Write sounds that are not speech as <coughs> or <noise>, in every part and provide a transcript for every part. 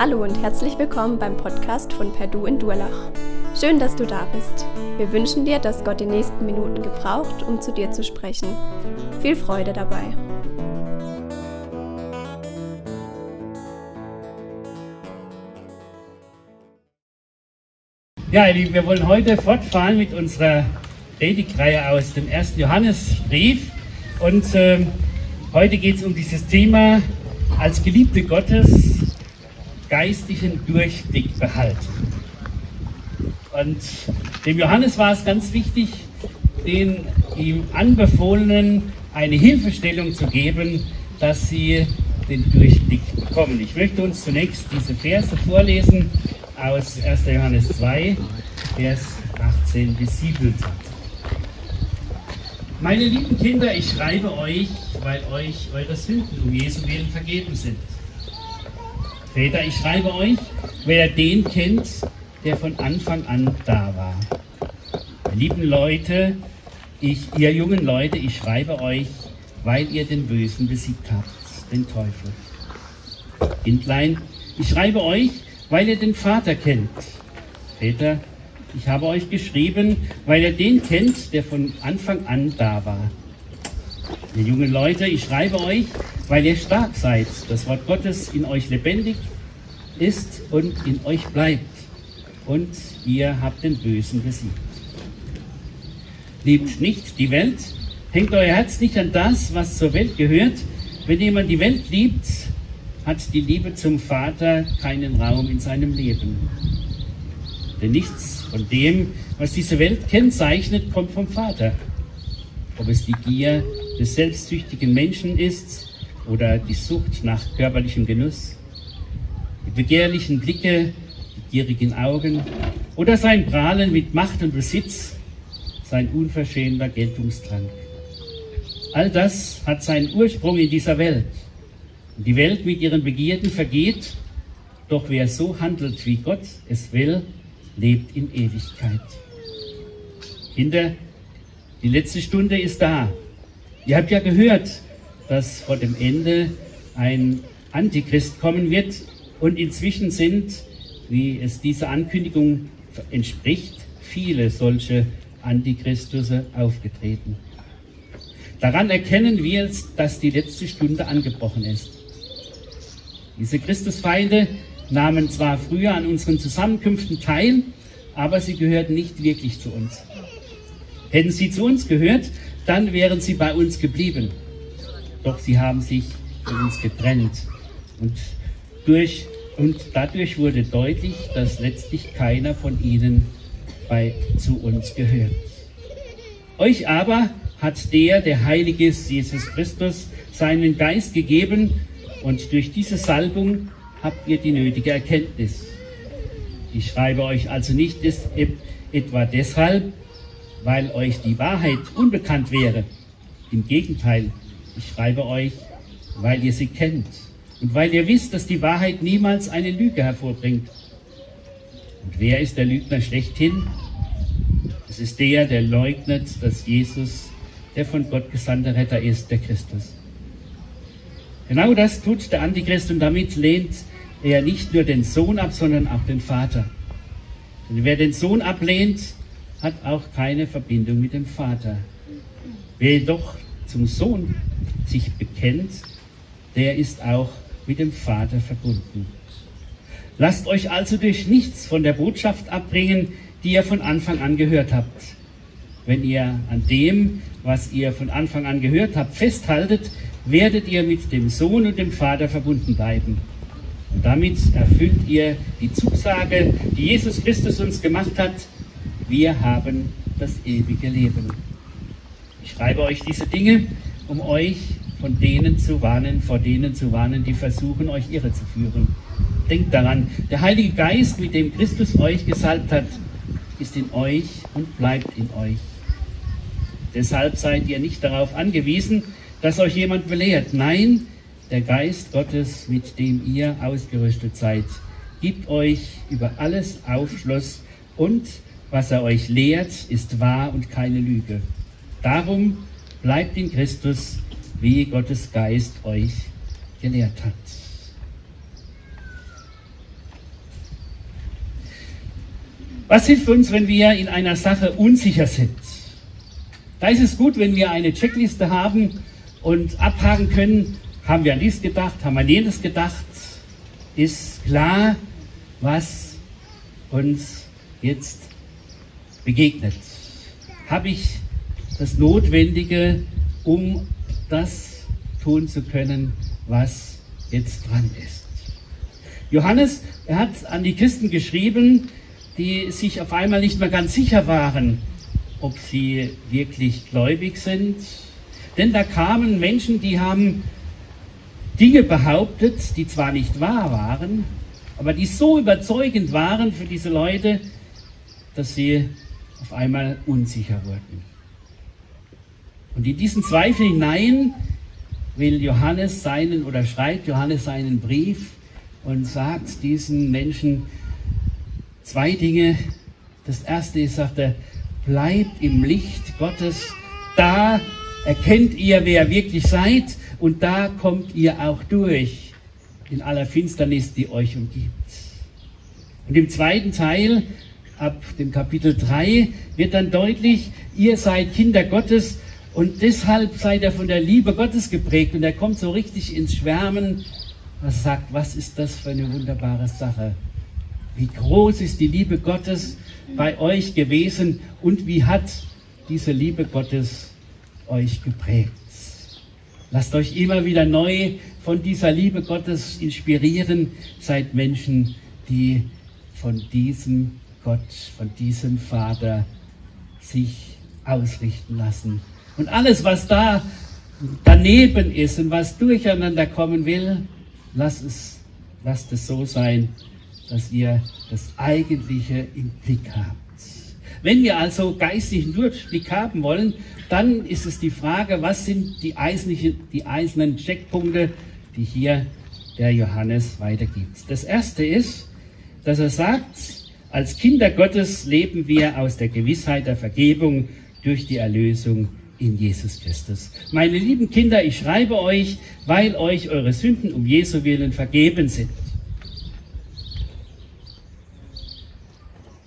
Hallo und herzlich willkommen beim Podcast von Perdu in Durlach. Schön, dass du da bist. Wir wünschen dir, dass Gott die nächsten Minuten gebraucht, um zu dir zu sprechen. Viel Freude dabei. Ja, ihr Lieben, wir wollen heute fortfahren mit unserer Predigtreihe aus dem ersten Johannesbrief. Und äh, heute geht es um dieses Thema als Geliebte Gottes geistlichen Durchblick behalten. Und dem Johannes war es ganz wichtig, den ihm Anbefohlenen eine Hilfestellung zu geben, dass sie den Durchblick bekommen. Ich möchte uns zunächst diese Verse vorlesen aus 1. Johannes 2, Vers 18 bis 27. Meine lieben Kinder, ich schreibe euch, weil euch eure Sünden um Jesu Willen vergeben sind. Väter, ich schreibe euch, wer den kennt, der von Anfang an da war. Lieben Leute, ich, ihr jungen Leute, ich schreibe euch, weil ihr den Bösen besiegt habt, den Teufel. Kindlein, ich schreibe euch, weil ihr den Vater kennt. Väter, ich habe euch geschrieben, weil ihr den kennt, der von Anfang an da war. Ihr jungen Leute, ich schreibe euch, weil ihr stark seid, das Wort Gottes in euch lebendig ist und in euch bleibt und ihr habt den Bösen besiegt. Liebt nicht die Welt, hängt euer Herz nicht an das, was zur Welt gehört. Wenn jemand die Welt liebt, hat die Liebe zum Vater keinen Raum in seinem Leben. Denn nichts von dem, was diese Welt kennzeichnet, kommt vom Vater. Ob es die Gier des selbstsüchtigen Menschen ist oder die Sucht nach körperlichem Genuss, die begehrlichen Blicke, die gierigen Augen oder sein Prahlen mit Macht und Besitz, sein unverschämter Geltungsdrang. All das hat seinen Ursprung in dieser Welt. Und die Welt mit ihren Begierden vergeht, doch wer so handelt, wie Gott es will, lebt in Ewigkeit. Kinder, die letzte Stunde ist da. Ihr habt ja gehört, dass vor dem Ende ein Antichrist kommen wird und inzwischen sind, wie es dieser Ankündigung entspricht, viele solche Antichristusse aufgetreten. Daran erkennen wir, dass die letzte Stunde angebrochen ist. Diese Christusfeinde nahmen zwar früher an unseren Zusammenkünften teil, aber sie gehörten nicht wirklich zu uns. Hätten sie zu uns gehört, dann wären sie bei uns geblieben. Doch sie haben sich von uns getrennt. Und, durch, und dadurch wurde deutlich, dass letztlich keiner von ihnen bei, zu uns gehört. Euch aber hat der, der Heilige Jesus Christus, seinen Geist gegeben und durch diese Salbung habt ihr die nötige Erkenntnis. Ich schreibe euch also nicht etwa deshalb, weil euch die Wahrheit unbekannt wäre. Im Gegenteil, ich schreibe euch, weil ihr sie kennt und weil ihr wisst, dass die Wahrheit niemals eine Lüge hervorbringt. Und wer ist der Lügner schlechthin? Es ist der, der leugnet, dass Jesus der von Gott gesandte Retter ist, der Christus. Genau das tut der Antichrist und damit lehnt er nicht nur den Sohn ab, sondern auch den Vater. Und wer den Sohn ablehnt, hat auch keine Verbindung mit dem Vater. Wer jedoch zum Sohn sich bekennt, der ist auch mit dem Vater verbunden. Lasst euch also durch nichts von der Botschaft abbringen, die ihr von Anfang an gehört habt. Wenn ihr an dem, was ihr von Anfang an gehört habt, festhaltet, werdet ihr mit dem Sohn und dem Vater verbunden bleiben. Und damit erfüllt ihr die Zusage, die Jesus Christus uns gemacht hat, wir haben das ewige Leben. Ich schreibe euch diese Dinge, um euch von denen zu warnen, vor denen zu warnen, die versuchen, euch irre zu führen. Denkt daran, der Heilige Geist, mit dem Christus euch gesalbt hat, ist in euch und bleibt in euch. Deshalb seid ihr nicht darauf angewiesen, dass euch jemand belehrt. Nein, der Geist Gottes, mit dem ihr ausgerüstet seid, gibt euch über alles Aufschluss und was er euch lehrt, ist wahr und keine Lüge. Darum bleibt in Christus, wie Gottes Geist euch gelehrt hat. Was hilft uns, wenn wir in einer Sache unsicher sind? Da ist es gut, wenn wir eine Checkliste haben und abhaken können, haben wir an dies gedacht, haben wir an jenes gedacht, ist klar, was uns jetzt begegnet. Habe ich das Notwendige, um das tun zu können, was jetzt dran ist. Johannes, er hat an die Christen geschrieben, die sich auf einmal nicht mehr ganz sicher waren, ob sie wirklich gläubig sind. Denn da kamen Menschen, die haben Dinge behauptet, die zwar nicht wahr waren, aber die so überzeugend waren für diese Leute, dass sie auf einmal unsicher wurden. Und in diesen Zweifel hinein will Johannes seinen oder schreibt Johannes seinen Brief und sagt diesen Menschen zwei Dinge. Das erste ist, sagt er, bleibt im Licht Gottes, da erkennt ihr, wer wirklich seid und da kommt ihr auch durch in aller Finsternis, die euch umgibt. Und im zweiten Teil, ab dem Kapitel 3, wird dann deutlich, ihr seid Kinder Gottes und deshalb seid ihr von der Liebe Gottes geprägt. Und er kommt so richtig ins Schwärmen, was sagt, was ist das für eine wunderbare Sache? Wie groß ist die Liebe Gottes bei euch gewesen und wie hat diese Liebe Gottes euch geprägt? Lasst euch immer wieder neu von dieser Liebe Gottes inspirieren. Seid Menschen, die von diesem Gott, von diesem Vater sich ausrichten lassen. Und alles, was da daneben ist und was durcheinander kommen will, lasst es, lasst es so sein, dass ihr das Eigentliche im Blick habt. Wenn wir also geistigen Durchblick haben wollen, dann ist es die Frage, was sind die, die einzelnen Checkpunkte, die hier der Johannes weitergibt. Das erste ist, dass er sagt, als Kinder Gottes leben wir aus der Gewissheit der Vergebung durch die Erlösung in Jesus Christus. Meine lieben Kinder, ich schreibe euch, weil euch eure Sünden um Jesu willen vergeben sind.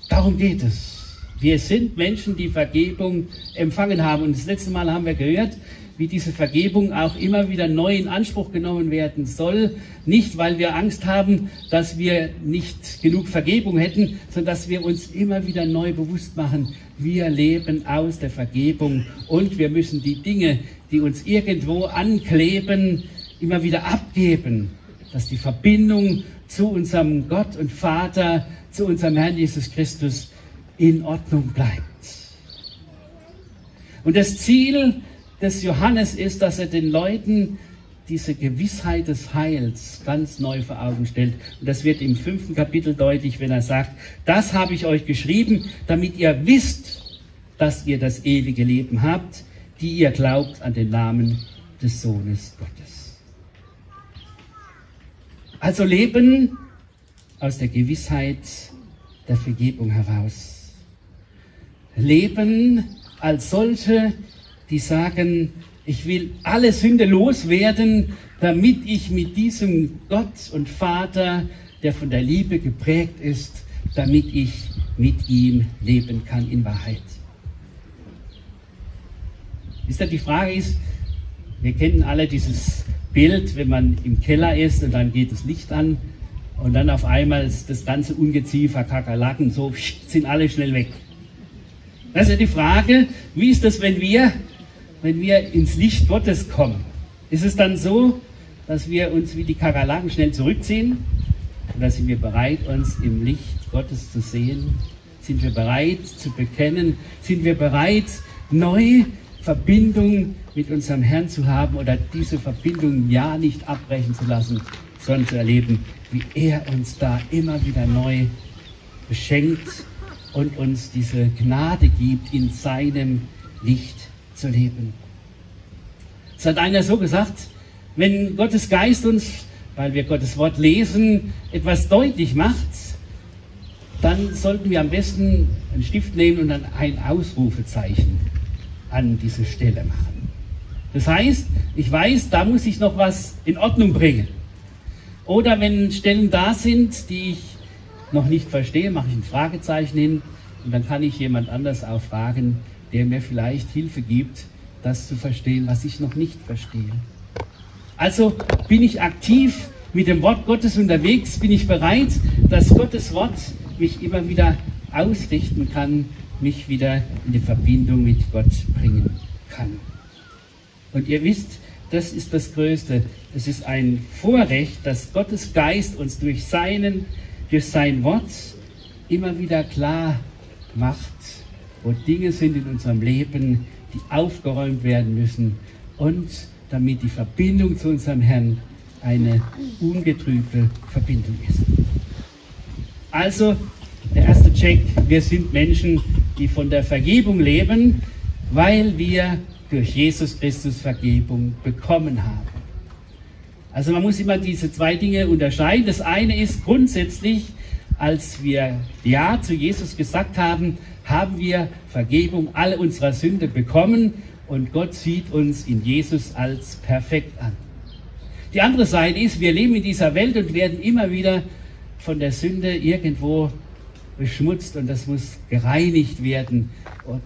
Darum geht es. Wir sind Menschen, die Vergebung empfangen haben. Und das letzte Mal haben wir gehört, wie diese Vergebung auch immer wieder neu in Anspruch genommen werden soll. Nicht, weil wir Angst haben, dass wir nicht genug Vergebung hätten, sondern dass wir uns immer wieder neu bewusst machen, wir leben aus der Vergebung und wir müssen die Dinge, die uns irgendwo ankleben, immer wieder abgeben, dass die Verbindung zu unserem Gott und Vater, zu unserem Herrn Jesus Christus in Ordnung bleibt. Und das Ziel des Johannes ist, dass er den Leuten diese Gewissheit des Heils ganz neu vor Augen stellt. Und das wird im fünften Kapitel deutlich, wenn er sagt, das habe ich euch geschrieben, damit ihr wisst, dass ihr das ewige Leben habt, die ihr glaubt an den Namen des Sohnes Gottes. Also leben aus der Gewissheit der Vergebung heraus leben als solche, die sagen, ich will alle Sünde loswerden, damit ich mit diesem Gott und Vater, der von der Liebe geprägt ist, damit ich mit ihm leben kann in Wahrheit. Wisst ihr, die Frage ist, wir kennen alle dieses Bild, wenn man im Keller ist und dann geht das Licht an und dann auf einmal ist das ganze Ungeziefer, Kakerlaken, so sind alle schnell weg. Das ist ja die Frage, wie ist das, wenn wir, wenn wir ins Licht Gottes kommen? Ist es dann so, dass wir uns wie die Kakerlaken schnell zurückziehen? Oder sind wir bereit, uns im Licht Gottes zu sehen? Sind wir bereit zu bekennen? Sind wir bereit, neue Verbindung mit unserem Herrn zu haben oder diese Verbindung ja nicht abbrechen zu lassen, sondern zu erleben, wie er uns da immer wieder neu beschenkt und uns diese Gnade gibt, in seinem Licht zu leben. Es hat einer so gesagt, wenn Gottes Geist uns, weil wir Gottes Wort lesen, etwas deutlich macht, dann sollten wir am besten einen Stift nehmen und dann ein Ausrufezeichen an diese Stelle machen. Das heißt, ich weiß, da muss ich noch was in Ordnung bringen. Oder wenn Stellen da sind, die ich noch nicht verstehe, mache ich ein Fragezeichen hin und dann kann ich jemand anders auch fragen, der mir vielleicht Hilfe gibt, das zu verstehen, was ich noch nicht verstehe. Also bin ich aktiv mit dem Wort Gottes unterwegs, bin ich bereit, dass Gottes Wort mich immer wieder ausrichten kann, mich wieder in die Verbindung mit Gott bringen kann. Und ihr wisst, das ist das Größte. Es ist ein Vorrecht, dass Gottes Geist uns durch, seinen, durch sein Wort immer wieder klar macht, wo Dinge sind in unserem Leben, die aufgeräumt werden müssen und damit die Verbindung zu unserem Herrn eine ungetrübte Verbindung ist. Also, der erste Check, wir sind Menschen, die von der Vergebung leben, weil wir durch Jesus Christus Vergebung bekommen haben. Also man muss immer diese zwei Dinge unterscheiden. Das eine ist grundsätzlich, als wir Ja zu Jesus gesagt haben, haben wir Vergebung all unserer Sünde bekommen und Gott sieht uns in Jesus als perfekt an. Die andere Seite ist, wir leben in dieser Welt und werden immer wieder von der Sünde irgendwo beschmutzt und das muss gereinigt werden,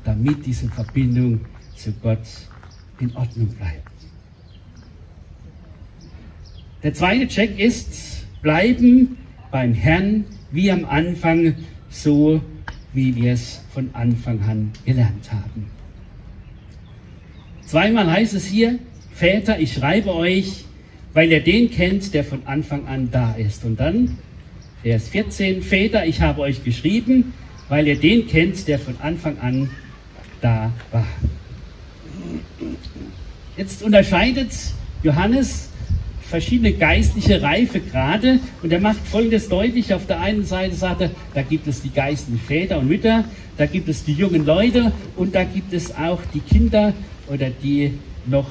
damit diese Verbindung zu Gott in Ordnung bleibt. Der zweite Check ist, bleiben beim Herrn wie am Anfang, so wie wir es von Anfang an gelernt haben. Zweimal heißt es hier, Väter, ich schreibe euch, weil ihr den kennt, der von Anfang an da ist. Und dann, Vers 14, Väter, ich habe euch geschrieben, weil ihr den kennt, der von Anfang an da war. Jetzt unterscheidet Johannes verschiedene geistliche Reifegrade und er macht folgendes deutlich. Auf der einen Seite sagt er, da gibt es die geistlichen Väter und Mütter, da gibt es die jungen Leute und da gibt es auch die Kinder oder die noch,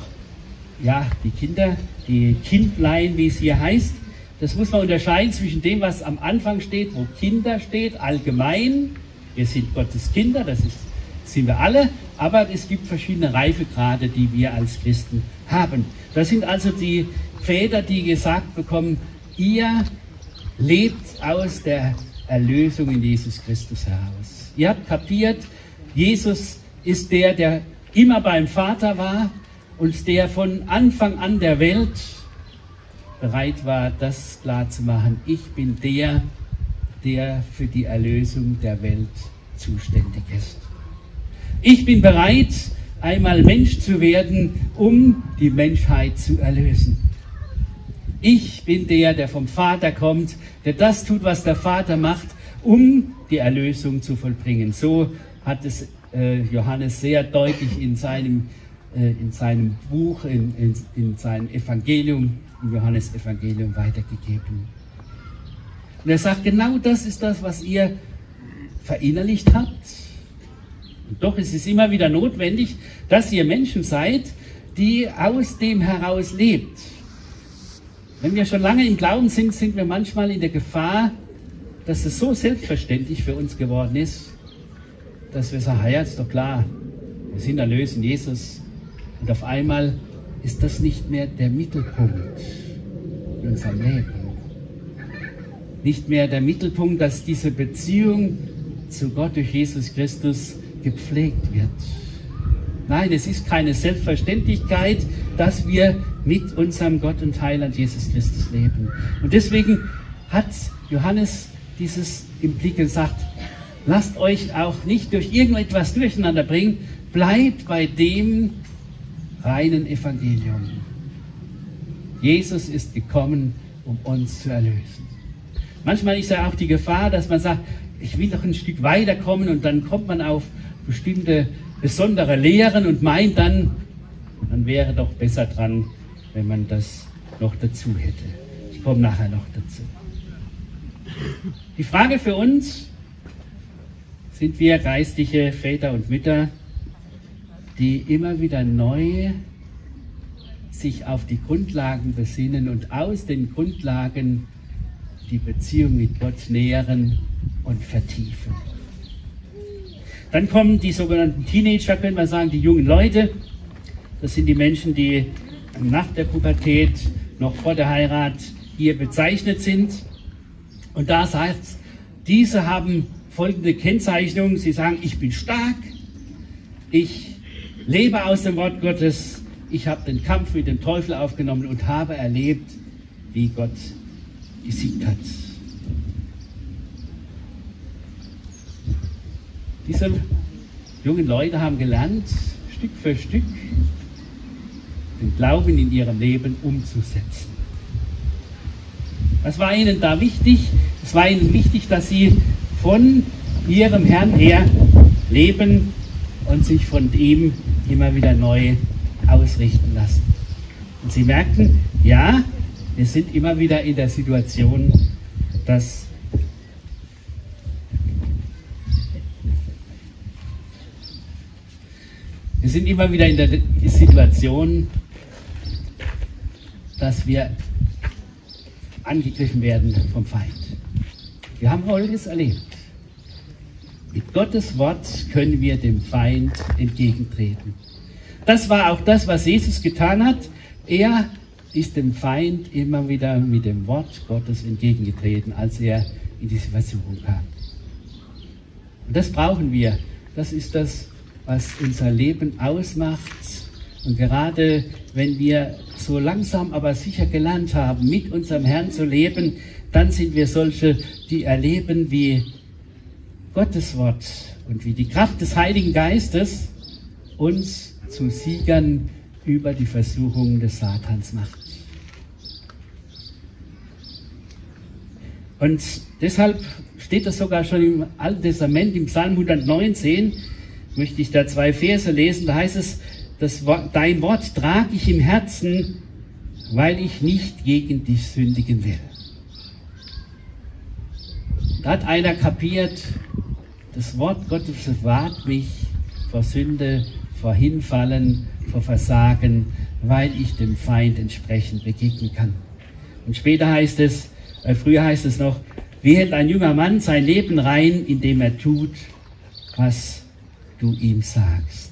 ja, die Kinder, die Kindlein, wie es hier heißt. Das muss man unterscheiden zwischen dem, was am Anfang steht, wo Kinder steht, allgemein. Wir sind Gottes Kinder, das ist, sind wir alle, aber es gibt verschiedene Reifegrade, die wir als Christen haben. Das sind also die Väter, die gesagt bekommen, ihr lebt aus der Erlösung in Jesus Christus heraus. Ihr habt kapiert, Jesus ist der, der immer beim Vater war und der von Anfang an der Welt bereit war, das klar zu machen. Ich bin der, der für die Erlösung der Welt zuständig ist. Ich bin bereit, einmal Mensch zu werden, um die Menschheit zu erlösen. Ich bin der, der vom Vater kommt, der das tut, was der Vater macht, um die Erlösung zu vollbringen. So hat es äh, Johannes sehr deutlich in seinem, äh, in seinem Buch, in, in, in seinem Evangelium, im Johannesevangelium weitergegeben. Und er sagt, genau das ist das, was ihr verinnerlicht habt. Und doch ist es immer wieder notwendig, dass ihr Menschen seid, die aus dem heraus lebt. Wenn wir schon lange im Glauben sind, sind wir manchmal in der Gefahr, dass es so selbstverständlich für uns geworden ist, dass wir sagen, ja, ist doch klar, wir sind erlöst in Jesus. Und auf einmal ist das nicht mehr der Mittelpunkt in unserem Leben. Nicht mehr der Mittelpunkt, dass diese Beziehung zu Gott durch Jesus Christus gepflegt wird. Nein, es ist keine Selbstverständlichkeit, dass wir mit unserem Gott und Heiland Jesus Christus leben. Und deswegen hat Johannes dieses im Blick gesagt, lasst euch auch nicht durch irgendetwas durcheinander bringen, bleibt bei dem reinen Evangelium. Jesus ist gekommen, um uns zu erlösen. Manchmal ist ja auch die Gefahr, dass man sagt, ich will doch ein Stück weiterkommen und dann kommt man auf bestimmte besondere Lehren und meint dann, man wäre doch besser dran, wenn man das noch dazu hätte. Ich komme nachher noch dazu. Die Frage für uns, sind wir geistliche Väter und Mütter, die immer wieder neu sich auf die Grundlagen besinnen und aus den Grundlagen die Beziehung mit Gott nähren und vertiefen. Dann kommen die sogenannten Teenager, können wir sagen, die jungen Leute. Das sind die Menschen, die nach der Pubertät, noch vor der Heirat hier bezeichnet sind. Und da sagt Diese haben folgende Kennzeichnung. Sie sagen, ich bin stark, ich lebe aus dem Wort Gottes, ich habe den Kampf mit dem Teufel aufgenommen und habe erlebt, wie Gott gesiegt hat. Diese jungen Leute haben gelernt, Stück für Stück den Glauben in ihrem Leben umzusetzen. Was war ihnen da wichtig? Es war ihnen wichtig, dass sie von ihrem Herrn her leben und sich von ihm immer wieder neu ausrichten lassen. Und sie merkten, ja, wir sind immer wieder in der Situation, dass wir sind immer wieder in der Situation, dass wir angegriffen werden vom Feind. Wir haben Folgendes erlebt. Mit Gottes Wort können wir dem Feind entgegentreten. Das war auch das, was Jesus getan hat. Er ist dem Feind immer wieder mit dem Wort Gottes entgegengetreten, als er in diese Versuchung kam. Und das brauchen wir. Das ist das, was unser Leben ausmacht. Und gerade wenn wir so langsam aber sicher gelernt haben, mit unserem Herrn zu leben, dann sind wir solche, die erleben, wie Gottes Wort und wie die Kraft des Heiligen Geistes uns zu Siegern über die Versuchungen des Satans macht. Und deshalb steht das sogar schon im Alten Testament, im Psalm 119, möchte ich da zwei Verse lesen, da heißt es, das dein Wort trage ich im Herzen, weil ich nicht gegen dich sündigen will. Da hat einer kapiert, das Wort Gottes bewahrt mich vor Sünde, vor Hinfallen, vor Versagen, weil ich dem Feind entsprechend begegnen kann. Und später heißt es, äh, früher heißt es noch, wie hält ein junger Mann sein Leben rein, indem er tut, was du ihm sagst,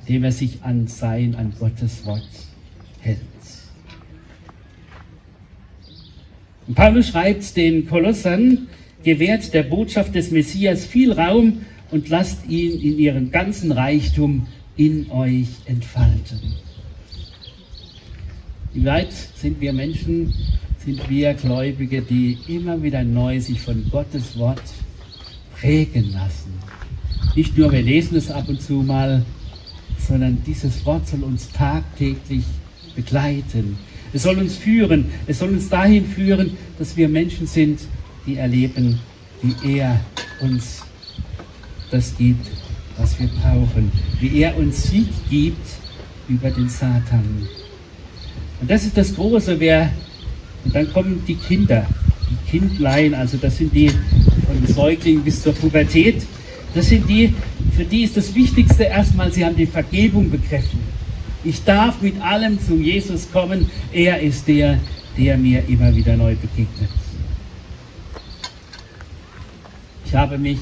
indem er sich an sein, an Gottes Wort hält. Und Paulus schreibt den Kolossern, gewährt der Botschaft des Messias viel Raum und lasst ihn in ihren ganzen Reichtum in euch entfalten. Wie weit sind wir Menschen, sind wir Gläubige, die immer wieder neu sich von Gottes Wort prägen lassen. Nicht nur wir lesen es ab und zu mal, sondern dieses Wort soll uns tagtäglich begleiten. Es soll uns führen. Es soll uns dahin führen, dass wir Menschen sind, die erleben, wie er uns das gibt, was wir brauchen, wie er uns Sieg gibt über den Satan. Und das ist das Große, wer, und dann kommen die Kinder, die Kindlein, also das sind die von Säugling bis zur Pubertät, das sind die, für die ist das Wichtigste erstmal, sie haben die Vergebung begriffen. Ich darf mit allem zu Jesus kommen, er ist der, der mir immer wieder neu begegnet. Ich habe mich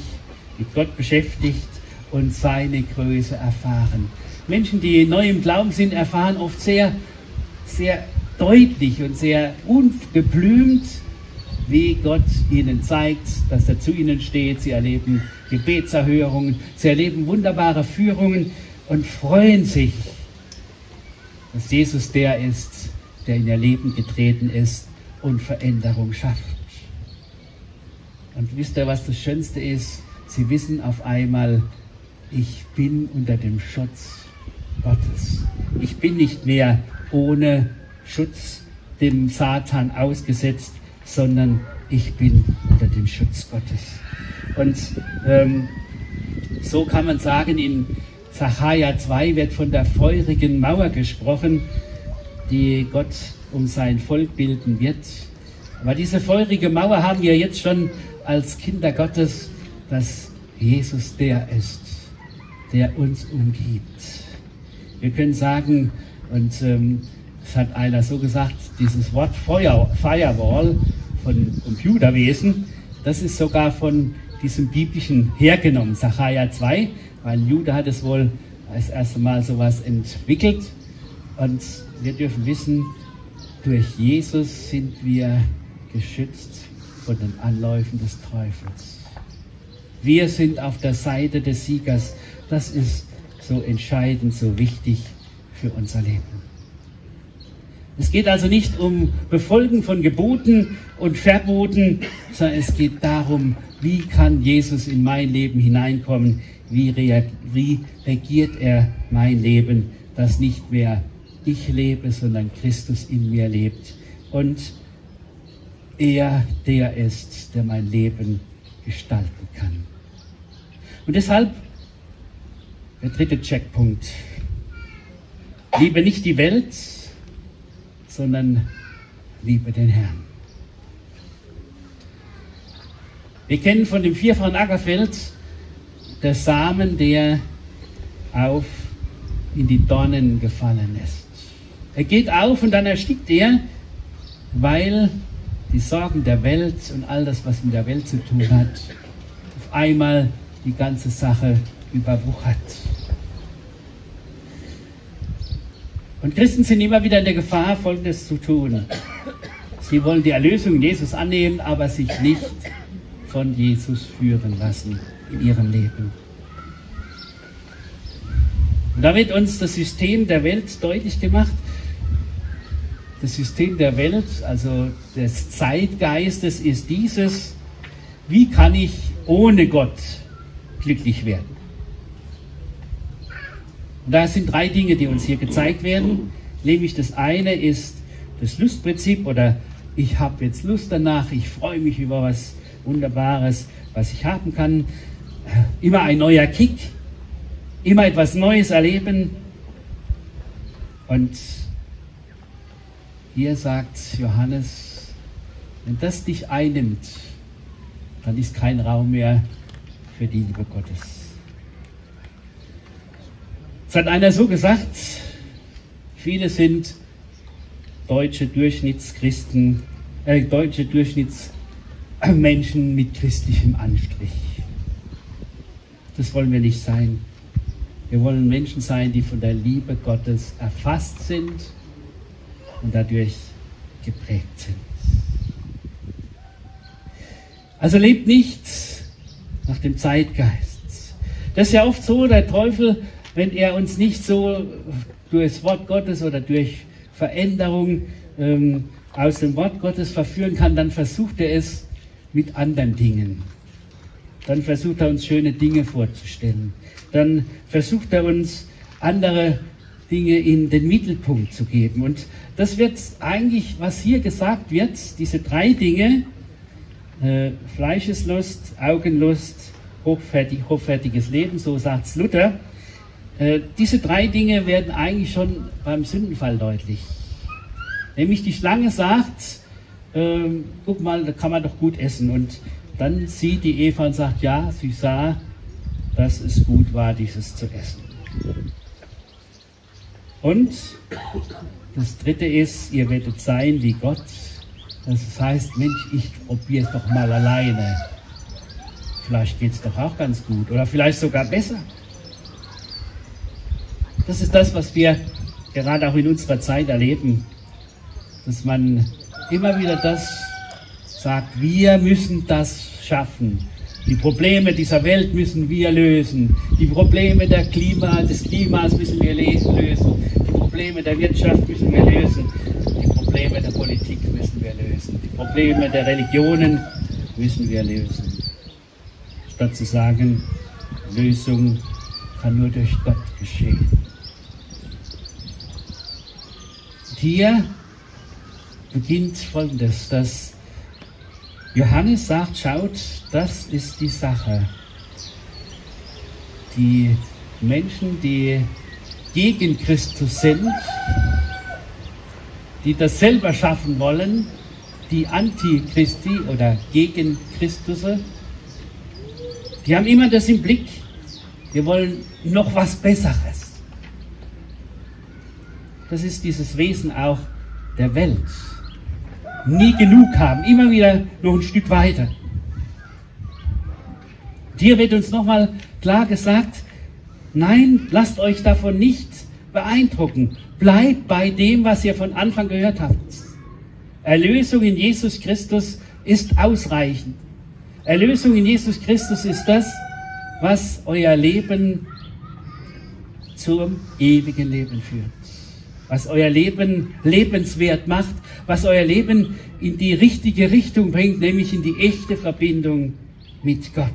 mit Gott beschäftigt und seine Größe erfahren. Menschen, die neu im Glauben sind, erfahren oft sehr, sehr deutlich und sehr ungeblümt, wie Gott ihnen zeigt, dass er zu ihnen steht. Sie erleben Gebetserhörungen, sie erleben wunderbare Führungen und freuen sich, dass Jesus der ist, der in ihr Leben getreten ist und Veränderung schafft. Und wisst ihr, was das Schönste ist? Sie wissen auf einmal, ich bin unter dem Schutz Gottes. Ich bin nicht mehr ohne Schutz dem Satan ausgesetzt, sondern ich bin unter dem Schutz Gottes. Und ähm, so kann man sagen, in Zachariah 2 wird von der feurigen Mauer gesprochen, die Gott um sein Volk bilden wird. Aber diese feurige Mauer haben wir jetzt schon als Kinder Gottes, dass Jesus der ist, der uns umgibt. Wir können sagen, und ähm, es hat einer so gesagt, dieses Wort Feuer, Firewall von Computerwesen, das ist sogar von diesem biblischen hergenommen, Sacharja 2, weil Jude hat es wohl als erste Mal sowas entwickelt. Und wir dürfen wissen, durch Jesus sind wir geschützt von den Anläufen des Teufels. Wir sind auf der Seite des Siegers. Das ist so entscheidend, so wichtig für unser Leben. Es geht also nicht um Befolgen von Geboten und Verboten, sondern es geht darum, wie kann Jesus in mein Leben hineinkommen, wie, regiert er mein Leben, dass nicht mehr ich lebe, sondern Christus in mir lebt und er der ist, der mein Leben gestalten kann. Und deshalb der dritte Checkpunkt. Liebe nicht die Welt, sondern liebe den Herrn. Wir kennen von dem vierfachen Ackerfeld der Samen, der auf in die Dornen gefallen ist. Er geht auf und dann erstickt er, weil die Sorgen der Welt und all das, was mit der Welt zu tun hat, auf einmal die ganze Sache überwuchert. Und Christen sind immer wieder in der Gefahr, Folgendes zu tun. Sie wollen die Erlösung Jesus annehmen, aber sich nicht von Jesus führen lassen in ihrem Leben. Und da wird uns das System der Welt deutlich gemacht. Das System der Welt, also des Zeitgeistes, ist dieses, wie kann ich ohne Gott glücklich werden? Und da sind drei Dinge, die uns hier gezeigt werden. Nämlich das eine ist das Lustprinzip oder ich habe jetzt Lust danach, ich freue mich über was Wunderbares, was ich haben kann. Immer ein neuer Kick, immer etwas Neues erleben. Und hier sagt Johannes, wenn das dich einnimmt, dann ist kein Raum mehr für die Liebe Gottes. Es hat einer so gesagt, viele sind deutsche Durchschnittschristen, äh, deutsche Durchschnittsmenschen mit christlichem Anstrich. Das wollen wir nicht sein. Wir wollen Menschen sein, die von der Liebe Gottes erfasst sind und dadurch geprägt sind. Also lebt nicht nach dem Zeitgeist. Das ist ja oft so, der Teufel wenn er uns nicht so durch das Wort Gottes oder durch Veränderung ähm, aus dem Wort Gottes verführen kann, dann versucht er es mit anderen Dingen. Dann versucht er uns schöne Dinge vorzustellen. Dann versucht er uns andere Dinge in den Mittelpunkt zu geben. Und das wird eigentlich, was hier gesagt wird, diese drei Dinge, äh, Fleischeslust, Augenlust, hochfertig, hochfertiges Leben, so sagt Luther, äh, diese drei Dinge werden eigentlich schon beim Sündenfall deutlich. Nämlich die Schlange sagt, äh, guck mal, da kann man doch gut essen. Und dann sieht die Eva und sagt, ja, sie sah, dass es gut war, dieses zu essen. Und das dritte ist, ihr werdet sein wie Gott. Das heißt, Mensch, ich probiere es doch mal alleine. Vielleicht geht es doch auch ganz gut oder vielleicht sogar besser. Das ist das, was wir gerade auch in unserer Zeit erleben, dass man immer wieder das sagt, wir müssen das schaffen. Die Probleme dieser Welt müssen wir lösen. Die Probleme der Klima, des Klimas müssen wir lösen. Die Probleme der Wirtschaft müssen wir lösen. Die Probleme der Politik müssen wir lösen. Die Probleme der Religionen müssen wir lösen. Statt zu sagen, Lösung kann nur durch Gott geschehen. Hier beginnt Folgendes, dass Johannes sagt, schaut, das ist die Sache. Die Menschen, die gegen Christus sind, die das selber schaffen wollen, die Antichristi oder gegen Christus, die haben immer das im Blick, wir wollen noch was Besseres. Das ist dieses Wesen auch der Welt. Nie genug haben, immer wieder noch ein Stück weiter. Und hier wird uns nochmal klar gesagt, nein, lasst euch davon nicht beeindrucken. Bleibt bei dem, was ihr von Anfang gehört habt. Erlösung in Jesus Christus ist ausreichend. Erlösung in Jesus Christus ist das, was euer Leben zum ewigen Leben führt. Was euer Leben lebenswert macht, was euer Leben in die richtige Richtung bringt, nämlich in die echte Verbindung mit Gott.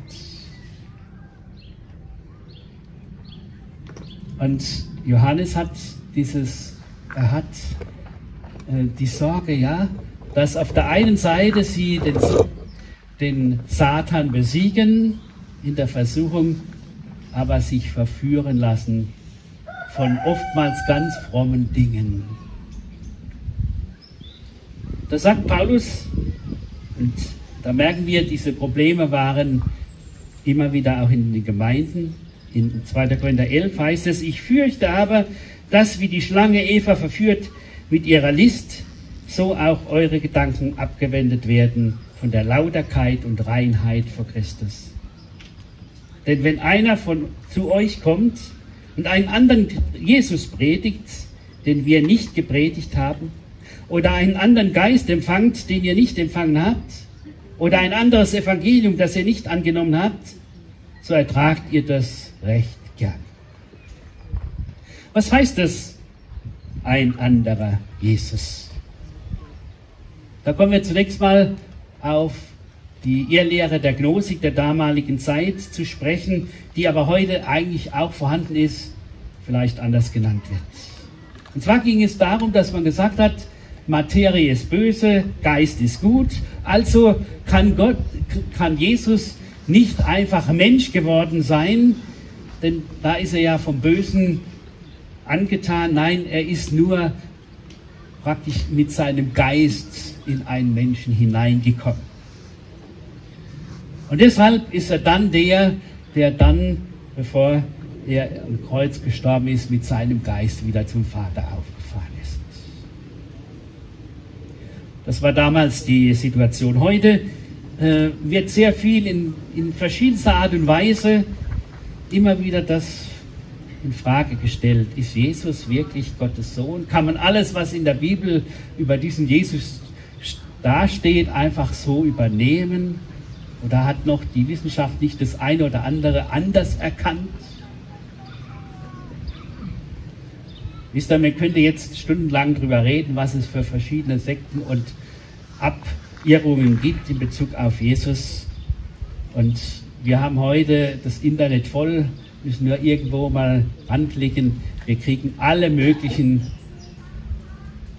Und Johannes hat dieses, er hat äh, die Sorge, ja, dass auf der einen Seite sie den, den Satan besiegen in der Versuchung, aber sich verführen lassen von oftmals ganz frommen Dingen. Da sagt Paulus, und da merken wir, diese Probleme waren immer wieder auch in den Gemeinden. In 2. Korinther 11 heißt es, ich fürchte aber, dass wie die Schlange Eva verführt mit ihrer List, so auch eure Gedanken abgewendet werden von der Lauterkeit und Reinheit vor Christus. Denn wenn einer von zu euch kommt und einen anderen Jesus predigt, den wir nicht gepredigt haben, oder einen anderen Geist empfangt, den ihr nicht empfangen habt, oder ein anderes Evangelium, das ihr nicht angenommen habt, so ertragt ihr das recht gern. Was heißt das? Ein anderer Jesus. Da kommen wir zunächst mal auf die Irrlehre der Gnosik der damaligen Zeit zu sprechen, die aber heute eigentlich auch vorhanden ist, vielleicht anders genannt wird. Und zwar ging es darum, dass man gesagt hat, Materie ist böse, Geist ist gut, also kann Gott, kann Jesus nicht einfach Mensch geworden sein, denn da ist er ja vom Bösen angetan. Nein, er ist nur praktisch mit seinem Geist in einen Menschen hineingekommen. Und deshalb ist er dann der, der dann, bevor er am Kreuz gestorben ist, mit seinem Geist wieder zum Vater aufgefahren ist. Das war damals die Situation. Heute äh, wird sehr viel in, in verschiedenster Art und Weise immer wieder das in Frage gestellt. Ist Jesus wirklich Gottes Sohn? Kann man alles, was in der Bibel über diesen Jesus dasteht, einfach so übernehmen? Oder hat noch die Wissenschaft nicht das eine oder andere anders erkannt? Wisst ihr, man könnte jetzt stundenlang darüber reden, was es für verschiedene Sekten und Abirrungen gibt in Bezug auf Jesus. Und wir haben heute das Internet voll, müssen nur irgendwo mal anklicken. Wir kriegen alle möglichen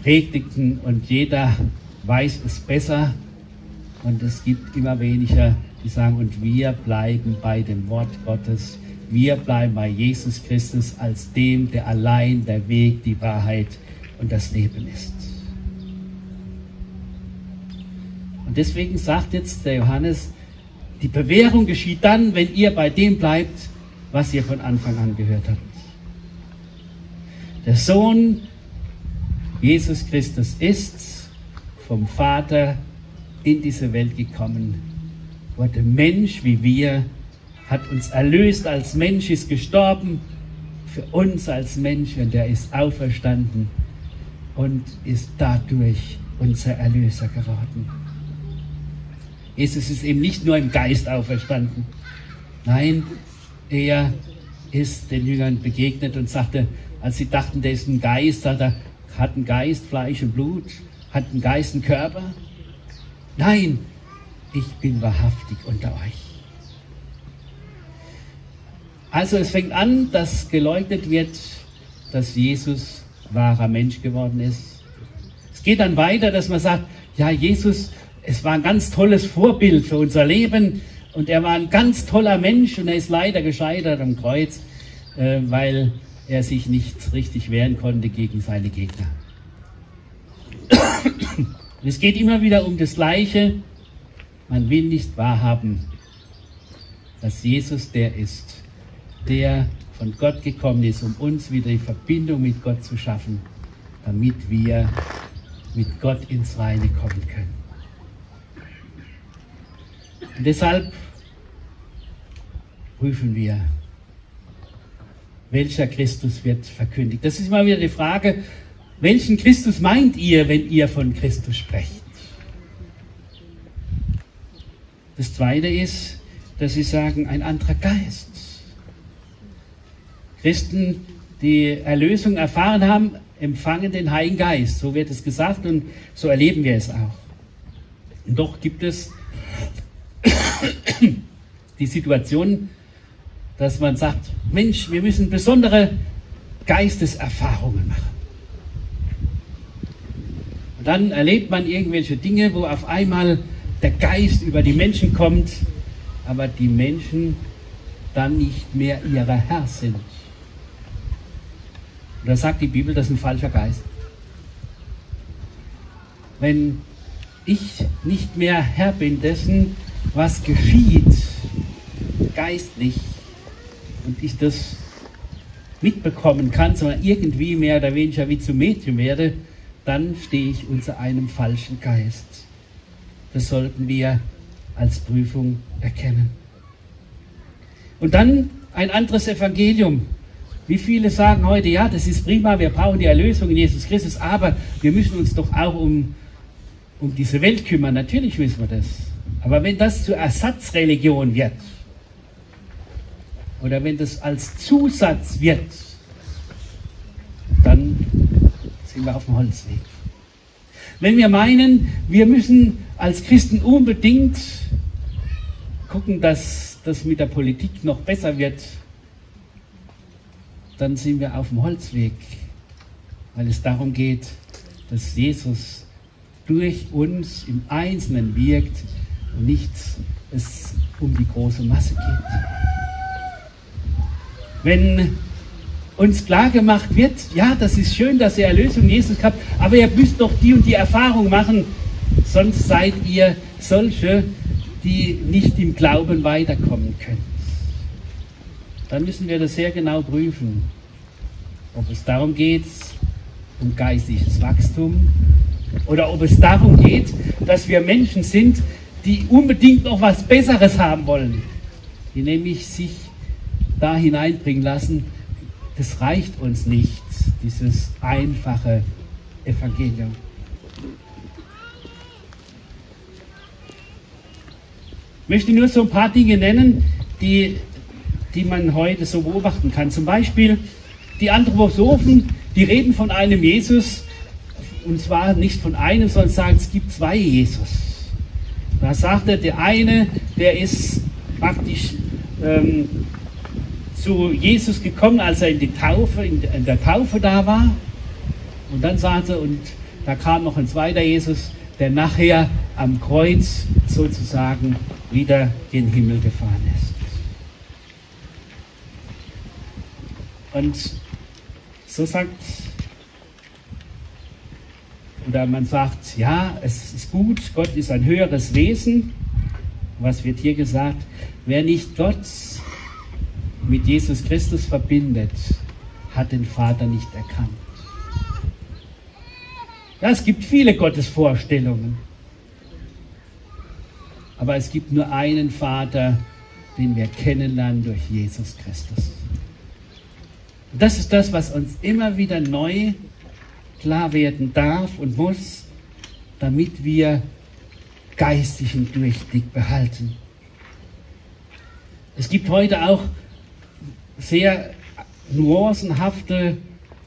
Predigten und jeder weiß es besser und es gibt immer weniger, die sagen, und wir bleiben bei dem Wort Gottes. Wir bleiben bei Jesus Christus als dem, der allein der Weg, die Wahrheit und das Leben ist. Und deswegen sagt jetzt der Johannes, die Bewährung geschieht dann, wenn ihr bei dem bleibt, was ihr von Anfang an gehört habt. Der Sohn Jesus Christus ist vom Vater in diese Welt gekommen, wurde Mensch wie wir, hat uns erlöst als Mensch, ist gestorben für uns als Mensch und er ist auferstanden und ist dadurch unser Erlöser geworden. Jesus ist eben nicht nur im Geist auferstanden. Nein, er ist den Jüngern begegnet und sagte, als sie dachten, der ist ein Geist, hat er, hat ein Geist Fleisch und Blut, hat ein Geist einen Körper. Nein, ich bin wahrhaftig unter euch. Also es fängt an, dass geleugnet wird, dass Jesus wahrer Mensch geworden ist. Es geht dann weiter, dass man sagt, ja, Jesus, es war ein ganz tolles Vorbild für unser Leben und er war ein ganz toller Mensch und er ist leider gescheitert am Kreuz, äh, weil er sich nicht richtig wehren konnte gegen seine Gegner. Und es geht immer wieder um das Gleiche. Man will nicht wahrhaben, dass Jesus der ist, der von Gott gekommen ist, um uns wieder die Verbindung mit Gott zu schaffen, damit wir mit Gott ins Reine kommen können. Und deshalb prüfen wir, welcher Christus wird verkündigt. Das ist mal wieder die Frage, welchen Christus meint ihr, wenn ihr von Christus sprecht? Das Zweite ist, dass sie sagen, ein anderer Geist. Christen, die Erlösung erfahren haben, empfangen den Heiligen Geist. So wird es gesagt und so erleben wir es auch. Und doch gibt es <coughs> die Situation, dass man sagt, Mensch, wir müssen besondere Geisteserfahrungen machen. Dann erlebt man irgendwelche Dinge, wo auf einmal der Geist über die Menschen kommt, aber die Menschen dann nicht mehr ihrer Herr sind. Und da sagt die Bibel, das ist ein falscher Geist. Wenn ich nicht mehr Herr bin dessen, was geschieht, geistlich, und ich das mitbekommen kann, sondern irgendwie mehr oder weniger wie zum Mädchen werde, dann stehe ich unter einem falschen Geist. Das sollten wir als Prüfung erkennen. Und dann ein anderes Evangelium. Wie viele sagen heute, ja, das ist prima, wir brauchen die Erlösung in Jesus Christus, aber wir müssen uns doch auch um, um diese Welt kümmern. Natürlich wissen wir das. Aber wenn das zur Ersatzreligion wird, oder wenn das als Zusatz wird, dann sind wir auf dem Holzweg. Wenn wir meinen, wir müssen als Christen unbedingt gucken, dass das mit der Politik noch besser wird, dann sind wir auf dem Holzweg, weil es darum geht, dass Jesus durch uns im Einzelnen wirkt und nicht es um die große Masse geht. Wenn uns klar gemacht wird, ja, das ist schön, dass ihr Erlösung Jesus habt, aber ihr müsst doch die und die Erfahrung machen, sonst seid ihr solche, die nicht im Glauben weiterkommen können. Dann müssen wir das sehr genau prüfen, ob es darum geht, um geistliches Wachstum oder ob es darum geht, dass wir Menschen sind, die unbedingt noch was Besseres haben wollen, die nämlich sich da hineinbringen lassen, das reicht uns nicht, dieses einfache Evangelium. Ich möchte nur so ein paar Dinge nennen, die, die man heute so beobachten kann. Zum Beispiel die Anthroposophen, die reden von einem Jesus, und zwar nicht von einem, sondern sagen, es gibt zwei Jesus. Da sagt er, der eine, der ist praktisch ähm, zu Jesus gekommen, als er in, die Taufe, in der Taufe da war. Und dann sagte, und da kam noch ein zweiter Jesus, der nachher am Kreuz sozusagen wieder den Himmel gefahren ist. Und so sagt, oder man sagt, ja, es ist gut, Gott ist ein höheres Wesen. Was wird hier gesagt? Wer nicht Gott mit Jesus Christus verbindet, hat den Vater nicht erkannt. Ja, es gibt viele Gottesvorstellungen. Aber es gibt nur einen Vater, den wir kennenlernen durch Jesus Christus. Das ist das, was uns immer wieder neu klar werden darf und muss, damit wir geistigen Durchblick behalten. Es gibt heute auch sehr nuancenhafte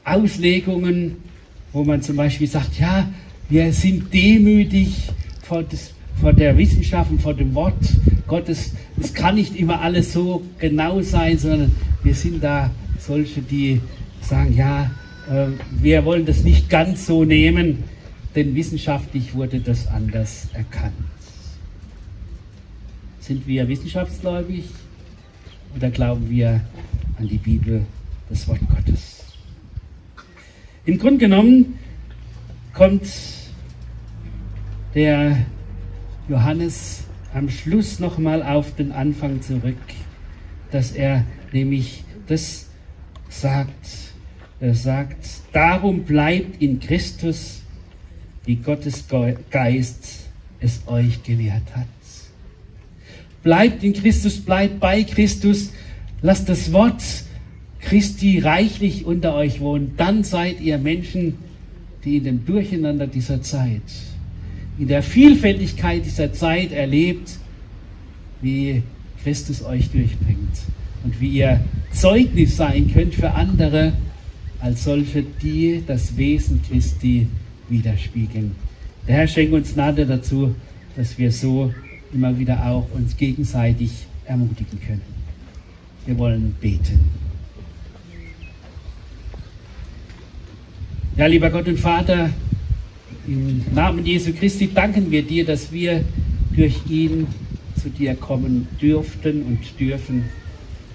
Auslegungen, wo man zum Beispiel sagt, ja, wir sind demütig vor, das, vor der Wissenschaft und vor dem Wort Gottes. Es kann nicht immer alles so genau sein, sondern wir sind da solche, die sagen, ja, äh, wir wollen das nicht ganz so nehmen, denn wissenschaftlich wurde das anders erkannt. Sind wir wissenschaftsgläubig oder glauben wir an die Bibel, das Wort Gottes. Im Grunde genommen kommt der Johannes am Schluss nochmal auf den Anfang zurück, dass er nämlich das sagt. Er sagt, darum bleibt in Christus, wie Gottes Geist es euch gelehrt hat. Bleibt in Christus, bleibt bei Christus, Lasst das Wort Christi reichlich unter euch wohnen. Dann seid ihr Menschen, die in dem Durcheinander dieser Zeit, in der Vielfältigkeit dieser Zeit erlebt, wie Christus euch durchbringt und wie ihr Zeugnis sein könnt für andere als solche, die das Wesen Christi widerspiegeln. Der Herr schenkt uns Gnade dazu, dass wir so immer wieder auch uns gegenseitig ermutigen können. Wir wollen beten. Ja, lieber Gott und Vater, im Namen Jesu Christi danken wir dir, dass wir durch ihn zu dir kommen dürften und dürfen.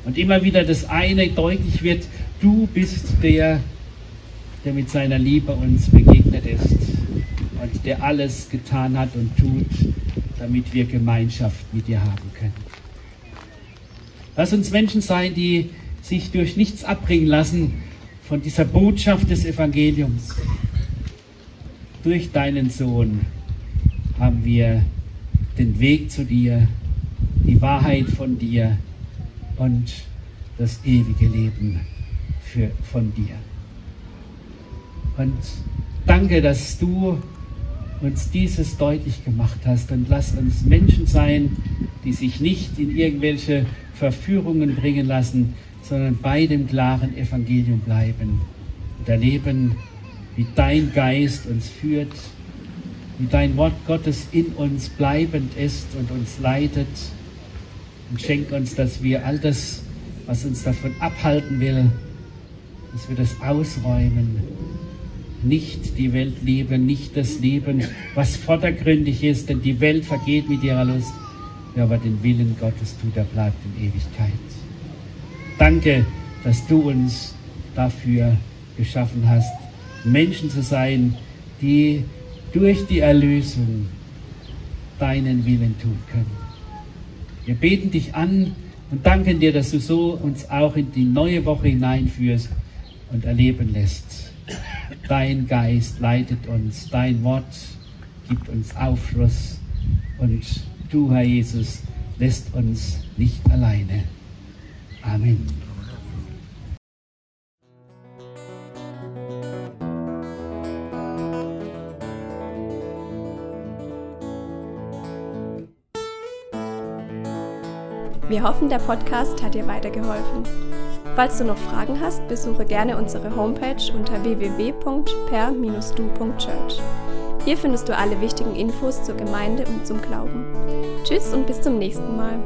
Und immer wieder das eine deutlich wird, du bist der, der mit seiner Liebe uns begegnet ist und der alles getan hat und tut, damit wir Gemeinschaft mit dir haben können. Lass uns Menschen sein, die sich durch nichts abbringen lassen von dieser Botschaft des Evangeliums. Durch deinen Sohn haben wir den Weg zu dir, die Wahrheit von dir und das ewige Leben für, von dir. Und danke, dass du uns dieses deutlich gemacht hast und lass uns Menschen sein, die sich nicht in irgendwelche Verführungen bringen lassen, sondern bei dem klaren Evangelium bleiben und erleben, wie dein Geist uns führt, wie dein Wort Gottes in uns bleibend ist und uns leitet. Und schenk uns, dass wir all das, was uns davon abhalten will, dass wir das ausräumen. Nicht die Welt lieben, nicht das Leben, was vordergründig ist, denn die Welt vergeht mit ihrer Lust. Wer aber den Willen Gottes tut, der bleibt in Ewigkeit. Danke, dass du uns dafür geschaffen hast, Menschen zu sein, die durch die Erlösung deinen Willen tun können. Wir beten dich an und danken dir, dass du so uns auch in die neue Woche hineinführst und erleben lässt. Dein Geist leitet uns, dein Wort gibt uns Aufschluss und du, Herr Jesus, lässt uns nicht alleine. Amen. Wir hoffen, der Podcast hat dir weitergeholfen. Falls du noch Fragen hast, besuche gerne unsere Homepage unter www.per-du.church. Hier findest du alle wichtigen Infos zur Gemeinde und zum Glauben. Tschüss und bis zum nächsten Mal.